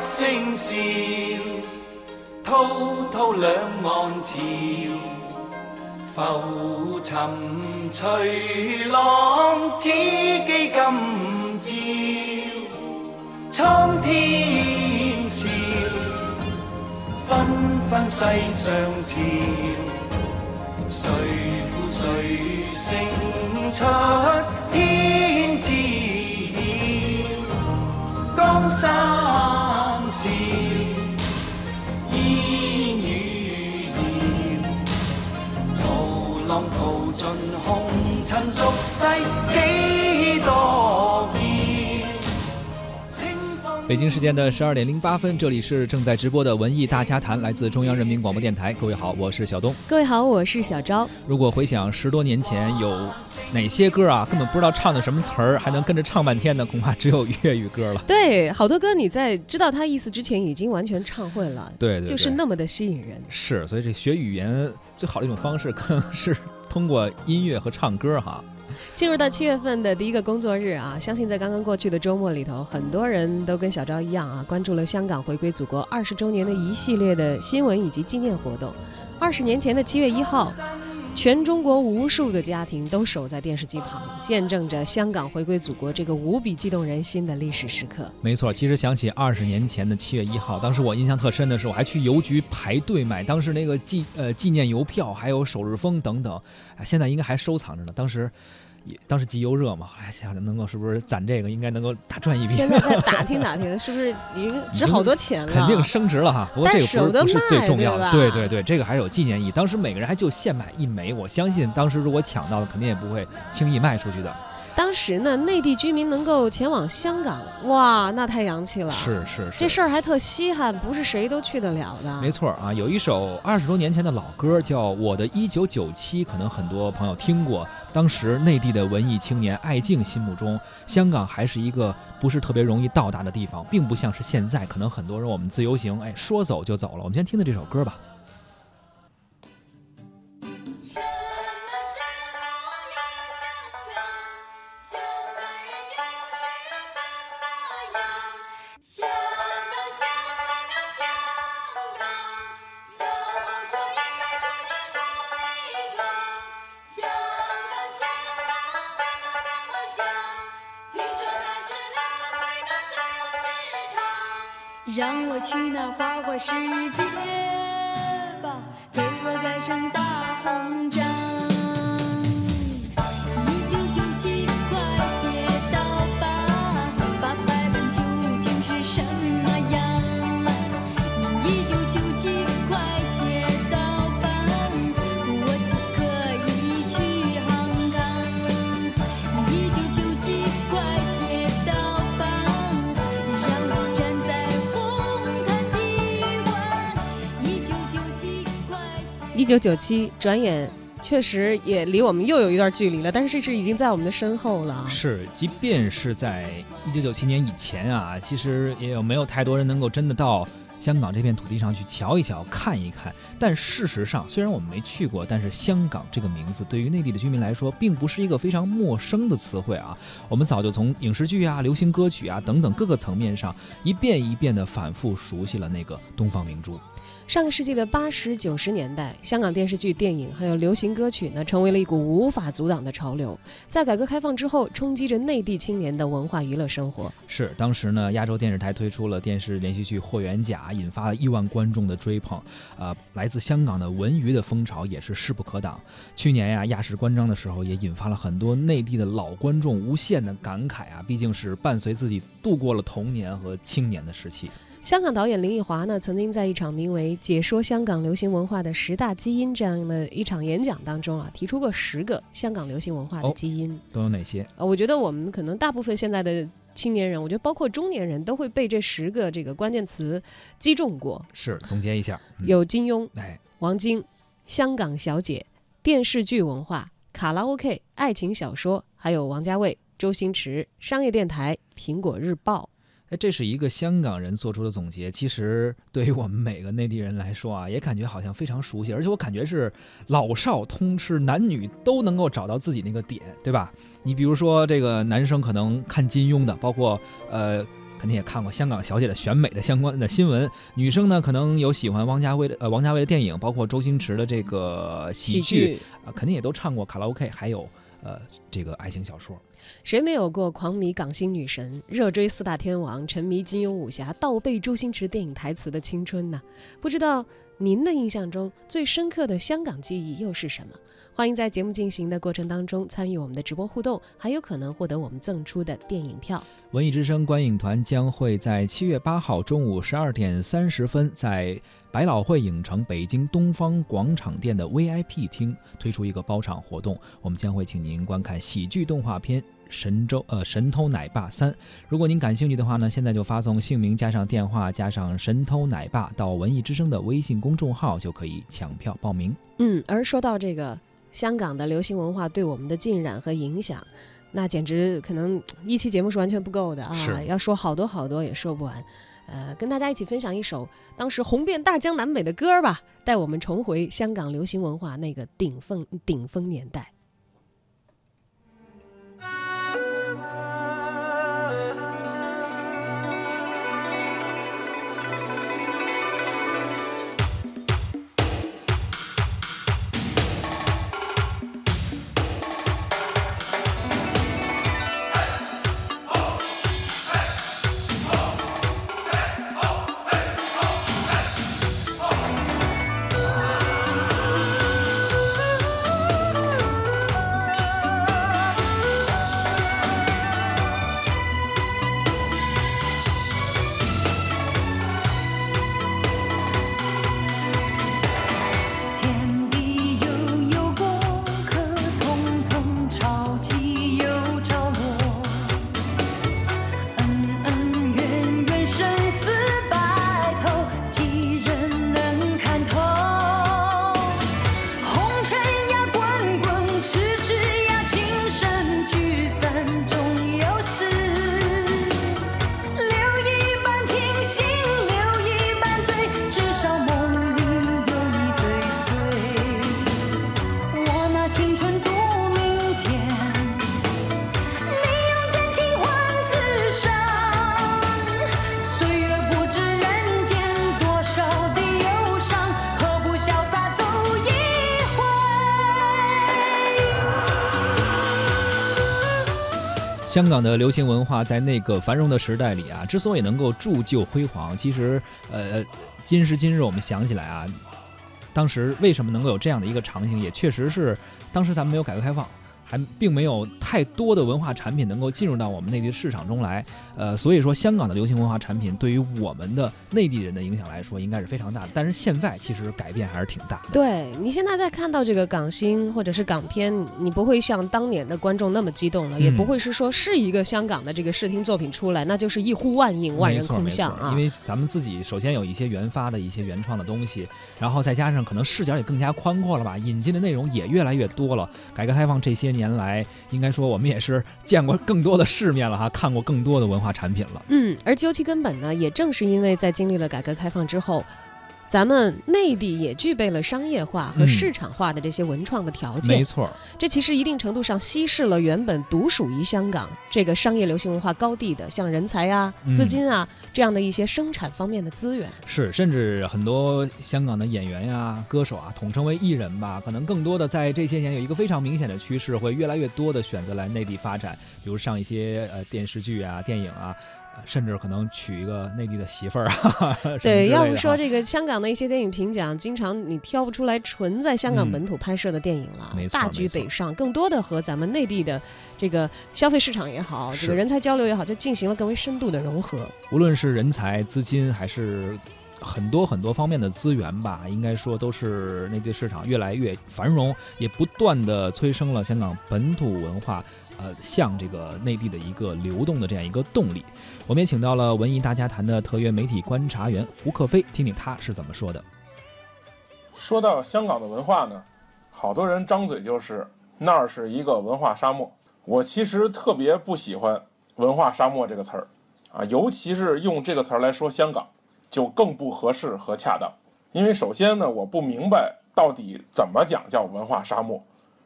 声笑，滔滔两岸潮，浮沉随浪，只记今朝。苍天笑，纷纷世上潮，谁负谁胜出天知晓，江山烟雨遥，涛浪淘尽红尘俗世北京时间的十二点零八分，这里是正在直播的文艺大家谈，来自中央人民广播电台。各位好，我是小东。各位好，我是小昭。如果回想十多年前有哪些歌啊，根本不知道唱的什么词儿，还能跟着唱半天的，恐怕只有粤语歌了。对，好多歌你在知道它意思之前已经完全唱会了，对对对就是那么的吸引人。是，所以这学语言最好的一种方式，可能是通过音乐和唱歌哈。进入到七月份的第一个工作日啊，相信在刚刚过去的周末里头，很多人都跟小昭一样啊，关注了香港回归祖国二十周年的一系列的新闻以及纪念活动。二十年前的七月一号，全中国无数的家庭都守在电视机旁，见证着香港回归祖国这个无比激动人心的历史时刻。没错，其实想起二十年前的七月一号，当时我印象特深的是，我还去邮局排队买当时那个纪呃纪念邮票，还有首日封等等，哎，现在应该还收藏着呢。当时也当时集邮热嘛，哎，想想能够是不是攒这个，应该能够大赚一笔。现在再打听 打听，是不是已经值好多钱了？肯定升值了哈。不过这个不不是最重要的，对对对对，这个还是有纪念意义。当时每个人还就限买一枚，我相信当时如果抢到了，肯定也不会轻易卖出去的。当时呢，内地居民能够前往香港，哇，那太洋气了。是是是，这事儿还特稀罕，不是谁都去得了的。没错啊，有一首二十多年前的老歌叫《我的一九九七》，可能很多朋友听过。当时内地的文艺青年艾敬心目中，香港还是一个不是特别容易到达的地方，并不像是现在，可能很多人我们自由行，哎，说走就走了。我们先听听这首歌吧。让我去那花花世界吧，给我盖上大红毡。一九九七，转眼确实也离我们又有一段距离了，但是这是已经在我们的身后了。是，即便是在一九九七年以前啊，其实也有没有太多人能够真的到香港这片土地上去瞧一瞧、看一看。但事实上，虽然我们没去过，但是香港这个名字对于内地的居民来说，并不是一个非常陌生的词汇啊。我们早就从影视剧啊、流行歌曲啊等等各个层面上，一遍一遍地反复熟悉了那个东方明珠。上个世纪的八十九十年代，香港电视剧、电影还有流行歌曲呢，成为了一股无法阻挡的潮流。在改革开放之后，冲击着内地青年的文化娱乐生活。是，当时呢，亚洲电视台推出了电视连续剧《霍元甲》，引发了亿万观众的追捧。呃，来自香港的文娱的风潮也是势不可挡。去年呀，亚视关张的时候，也引发了很多内地的老观众无限的感慨啊，毕竟是伴随自己度过了童年和青年的时期。香港导演林奕华呢，曾经在一场名为《解说香港流行文化的十大基因》这样的一场演讲当中啊，提出过十个香港流行文化的哦基因。都有哪些？呃，我觉得我们可能大部分现在的青年人，我觉得包括中年人都会被这十个这个关键词击中过。是，总结一下。嗯、有金庸、哎，王晶、香港小姐、电视剧文化、卡拉 OK、爱情小说，还有王家卫、周星驰、商业电台、苹果日报。哎，这是一个香港人做出的总结。其实对于我们每个内地人来说啊，也感觉好像非常熟悉，而且我感觉是老少通吃，男女都能够找到自己那个点，对吧？你比如说这个男生可能看金庸的，包括呃肯定也看过香港小姐的选美的相关的新闻。女生呢，可能有喜欢王家卫的呃王家卫的电影，包括周星驰的这个喜剧啊、肯定也都唱过卡拉 OK，还有呃这个爱情小说。谁没有过狂迷港星女神、热追四大天王、沉迷金庸武侠、倒背周星驰电影台词的青春呢？不知道您的印象中最深刻的香港记忆又是什么？欢迎在节目进行的过程当中参与我们的直播互动，还有可能获得我们赠出的电影票。文艺之声观影团将会在七月八号中午十二点三十分，在百老汇影城北京东方广场店的 VIP 厅推出一个包场活动，我们将会请您观看喜剧动画片《神州呃神偷奶爸三》。如果您感兴趣的话呢，现在就发送姓名加上电话加上“神偷奶爸”到文艺之声的微信公众号，就可以抢票报名。嗯，而说到这个香港的流行文化对我们的浸染和影响，那简直可能一期节目是完全不够的啊！要说好多好多也说不完。呃，跟大家一起分享一首当时红遍大江南北的歌吧，带我们重回香港流行文化那个顶峰顶峰年代。香港的流行文化在那个繁荣的时代里啊，之所以能够铸就辉煌，其实呃，今时今日我们想起来啊，当时为什么能够有这样的一个场景，也确实是当时咱们没有改革开放。还并没有太多的文化产品能够进入到我们内地的市场中来，呃，所以说香港的流行文化产品对于我们的内地人的影响来说，应该是非常大的。但是现在其实改变还是挺大的。对你现在在看到这个港星或者是港片，你不会像当年的观众那么激动了，也嗯不会是说是一个香港的这个视听作品出来，那就是一呼万应、万人空巷啊因。为咱们自己首先有一些原发的一些原创的东西，然后再加上可能视角也更加宽阔了吧，引进的内容也越来越多了。改革开放这些年来，应该说我们也是见过更多的世面了哈，看过更多的文化产品了。嗯，而究其根本呢，也正是因为在经历了改革开放之后，咱们内地也具备了商业化和嗯市场化的这些文创的条件，没错，这其实一定程度上稀释了原本独属于香港这个商业流行文化高地的像人才啊、嗯资金啊这样的一些生产方面的资源。是，甚至很多香港的演员呀、歌手啊，统称为艺人吧，可能更多的在这些年有一个非常明显的趋势，会越来越多的选择来内地发展，比如上一些呃电视剧啊、电影啊。呃甚至可能娶一个内地的媳妇儿啊，对，要不说这个香港的一些电影评奖，经常你挑不出来纯在香港嗯本土拍摄的电影了，没错大举北上，更多的和咱们内地的这个消费市场也好，这个人才交流也好，就进行了更为深度的融合。无论是人才、资金，还是很多很多方面的资源吧，应该说都是内地市场越来越繁荣，也不断的催生了香港本土文化，呃，向这个内地的一个流动的这样一个动力。我们也请到了文艺大家谈的特约媒体观察员胡克飞，听听他是怎么说的。说到香港的文化呢，好多人张嘴就是那儿是一个文化沙漠。我其实特别不喜欢“文化沙漠”这个词儿，啊，尤其是用这个词儿来说香港，就更不合适和恰当。因为首先呢，我不明白到底怎么讲叫文化沙漠，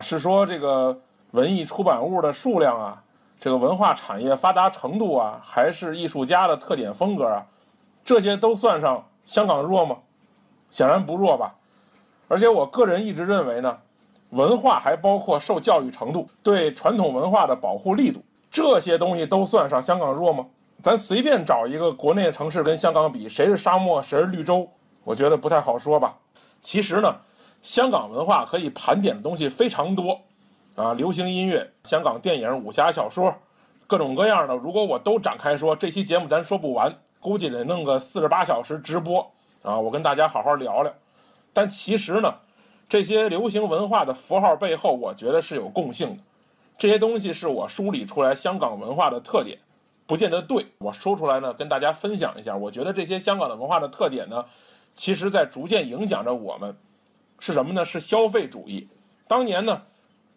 是说这个文艺出版物的数量啊这个文化产业发达程度啊，还是艺术家的特点风格啊，这些都算上香港弱吗？显然不弱吧。而且我个人一直认为呢，文化还包括受教育程度、对传统文化的保护力度，这些东西都算上香港弱吗？咱随便找一个国内的城市跟香港比，谁是沙漠，谁是绿洲，我觉得不太好说吧。其实呢，香港文化可以盘点的东西非常多，啊，流行音乐、香港电影、武侠小说，各种各样的。如果我都展开说，这期节目咱说不完，估计得弄个四十八小时直播啊，我跟大家好好聊聊。但其实呢，这些流行文化的符号背后，我觉得是有共性的。这些东西是我梳理出来香港文化的特点，不见得对。我说出来呢，跟大家分享一下。我觉得这些香港的文化的特点呢，其实在逐渐影响着我们。是什么呢？是消费主义。当年呢，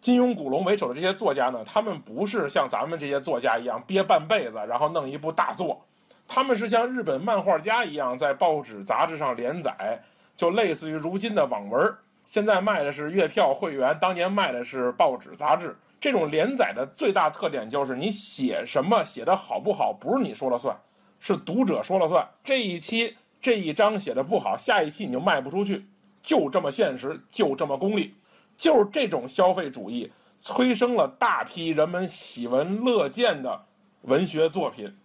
金庸、古龙为首的这些作家呢，他们不是像咱们这些作家一样憋半辈子，然后弄一部大作，他们是像日本漫画家一样，在报纸、杂志上连载。就类似于如今的网文，现在卖的是月票会员，当年卖的是报纸杂志。这种连载的最大特点就是你写什么写的好不好，不是你说了算，是读者说了算。这一期这一章写的不好，下一期你就卖不出去，就这么现实，就这么功利。就是这种消费主义催生了大批人们喜闻乐见的文学作品，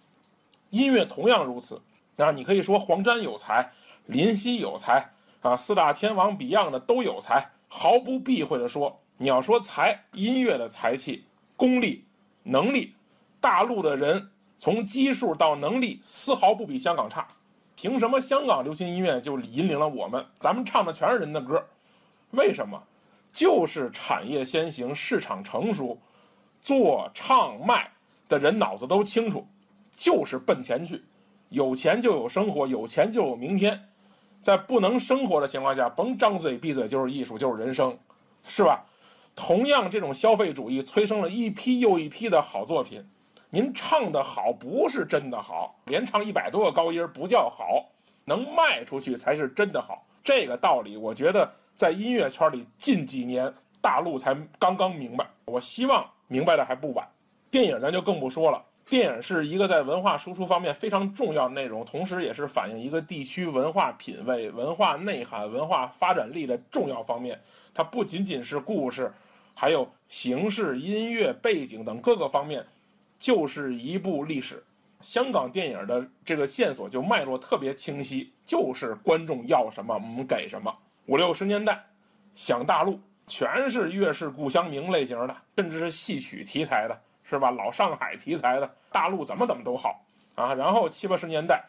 音乐同样如此。啊，你可以说黄沾有才，林夕有才。啊，四大天王 Beyond 的都有才，毫不避讳地说，你要说才，音乐的才气、功力、能力，大陆的人从基数到能力丝毫不比香港差。凭什么香港流行音乐就引领了我们？咱们唱的全是人的歌，为什么？就是产业先行，市场成熟，做唱卖的人脑子都清楚，就是奔钱去，有钱就有生活，有钱就有明天。在不能生活的情况下，甭张嘴闭嘴就是艺术，就是人生，是吧？同样，这种消费主义催生了一批又一批的好作品。您唱的好不是真的好，连唱一百多个高音不叫好，能卖出去才是真的好。这个道理，我觉得在音乐圈里近几年大陆才刚刚明白。我希望明白的还不晚。电影咱就更不说了。电影是一个在文化输出方面非常重要内容，同时也是反映一个地区文化品位、文化内涵、文化发展力的重要方面。它不仅仅是故事，还有形式、音乐、背景等各个方面，就是一部历史。香港电影的这个线索就脉络特别清晰，就是观众要什么，我们给什么。五六十年代，想大陆全是粤式故乡明类型的，甚至是戏曲题材的。是吧？老上海题材的大陆怎么怎么都好啊。然后七八十年代，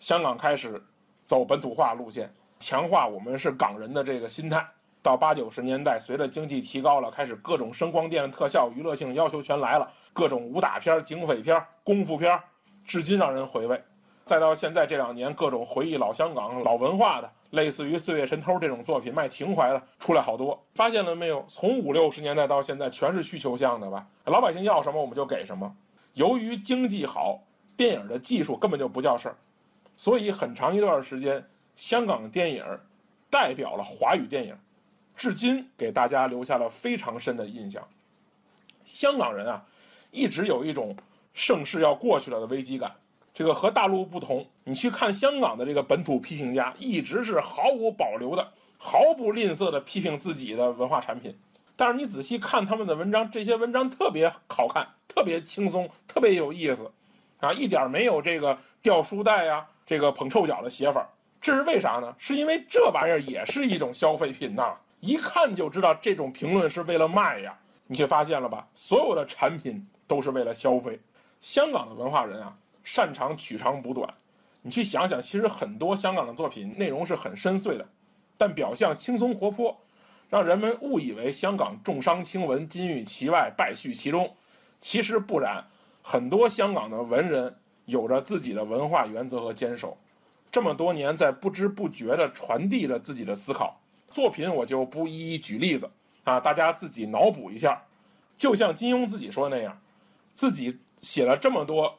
香港开始走本土化路线，强化我们是港人的这个心态。到八九十年代，随着经济提高了，开始各种声光电的特效、娱乐性要求全来了，各种武打片、警匪片、功夫片，至今让人回味。再到现在这两年，各种回忆老香港、老文化的。类似于《岁月神偷》这种作品卖情怀的出来好多，发现了没有？从五六十年代到现在，全是需求向的吧？老百姓要什么我们就给什么。由于经济好，电影的技术根本就不叫事儿，所以很长一段时间，香港电影代表了华语电影，至今给大家留下了非常深的印象。香港人啊，一直有一种盛世要过去了的危机感。这个和大陆不同，你去看香港的这个本土批评家，一直是毫无保留的、毫不吝啬的批评自己的文化产品。但是你仔细看他们的文章，这些文章特别好看，特别轻松，特别有意思，啊，一点没有这个掉书袋呀、这个捧臭脚的写法。这是为啥呢？是因为这玩意儿也是一种消费品呐，一看就知道这种评论是为了卖呀。你却发现了吧？所有的产品都是为了消费。香港的文化人啊。擅长取长补短，你去想想，其实很多香港的作品内容是很深邃的，但表象轻松活泼，让人们误以为香港重商轻文，金玉其外，败絮其中。其实不然，很多香港的文人有着自己的文化原则和坚守，这么多年在不知不觉地传递着自己的思考。作品我就不一一举例子啊，大家自己脑补一下。就像金庸自己说的那样，自己写了这么多。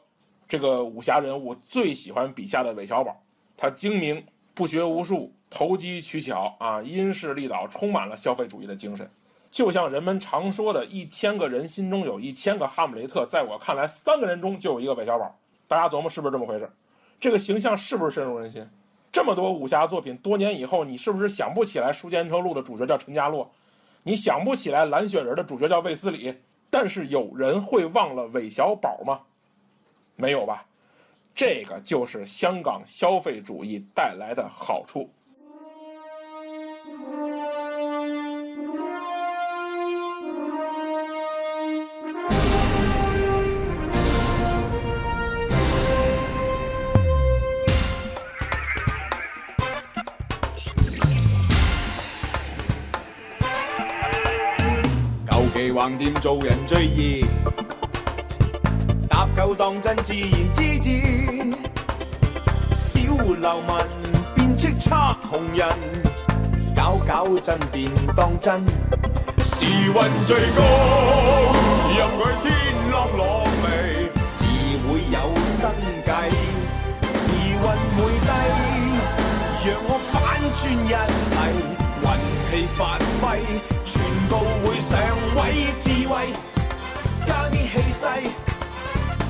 这个武侠人物最喜欢笔下的韦小宝，他精明，不学无术，投机取巧啊，因势利导，充满了消费主义的精神。就像人们常说的，一千个人心中有一千个哈姆雷特，在我看来，三个人中就有一个韦小宝。大家琢磨是不是这么回事？这个形象是不是深入人心？这么多武侠作品，多年以后，你是不是想不起来《书剑恩仇录》的主角叫陈家洛？你想不起来《蓝雪人》的主角叫卫斯理？但是有人会忘了韦小宝吗？没有吧？这个就是香港消费主义带来的好处。掂做人最易，搭救當真自然之至。小流民變叱咤紅人，搞搞震便當真。時運最高，任佢天落落嚟，自會有新計。時運會低，讓我反轉一切。运气发挥，全部會上位智慧，加啲氣勢。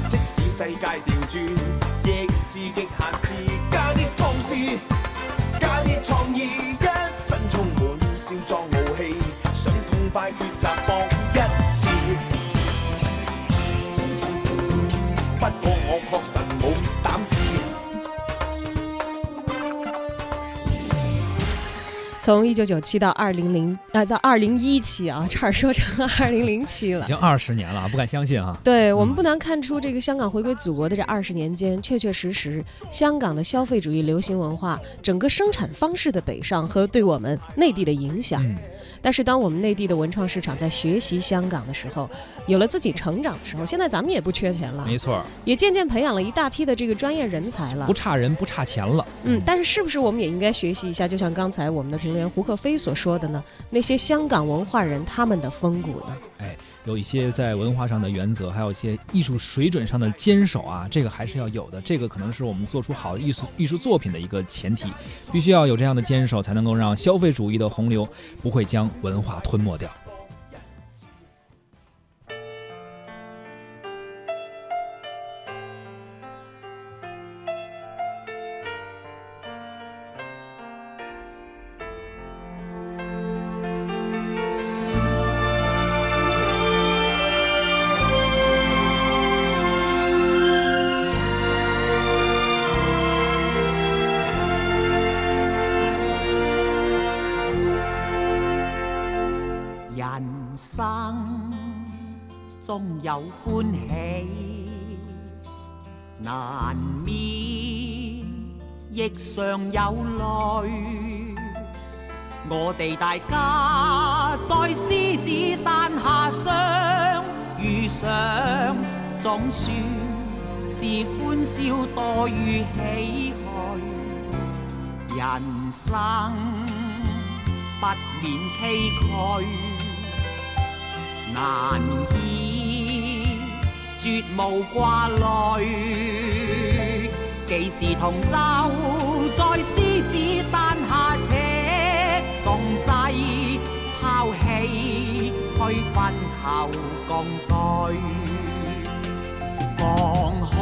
即使世界調轉，亦是極限事，加啲放肆，加啲創意，一身充滿少壯傲气，想痛快抉择搏一次。不過我確實冇膽試。从一九九七到二零零呃到二零一七啊，差点说成 二零零七了已。经二十年了，不敢相信啊！对我们不难看出，这个香港回归祖国的这二十年间，确确实实，香港的消费主义流行文化整个生产方式的北上和对我们内地的影响。嗯但是，当我们内地的文创市场在学习香港的时候，有了自己成长的时候，现在咱们也不缺钱了，没错，也渐渐培养了一大批的这个专业人才了不。差人不差钱了。嗯，但是是不是我们也应该学习一下？就像刚才我们的评论员胡克飞所说的呢，那些香港文化人他们的风骨呢？哎，有一些在文化上的原则，还有一些艺术水准上的坚守啊，这个还是要有的。这个可能是我们做出好的艺术艺术作品的一个前提，必须要有这样的坚守，才能够让消费主义的洪流不会将文化吞没掉。中有歡喜，難免亦常有淚。我哋大家在獅子山下相遇上，總算是歡笑多於唏嘘。人生不免崎嶇，難以绝无挂虑。几时同舟在狮子山下且共济，抛弃去分求共对。放开。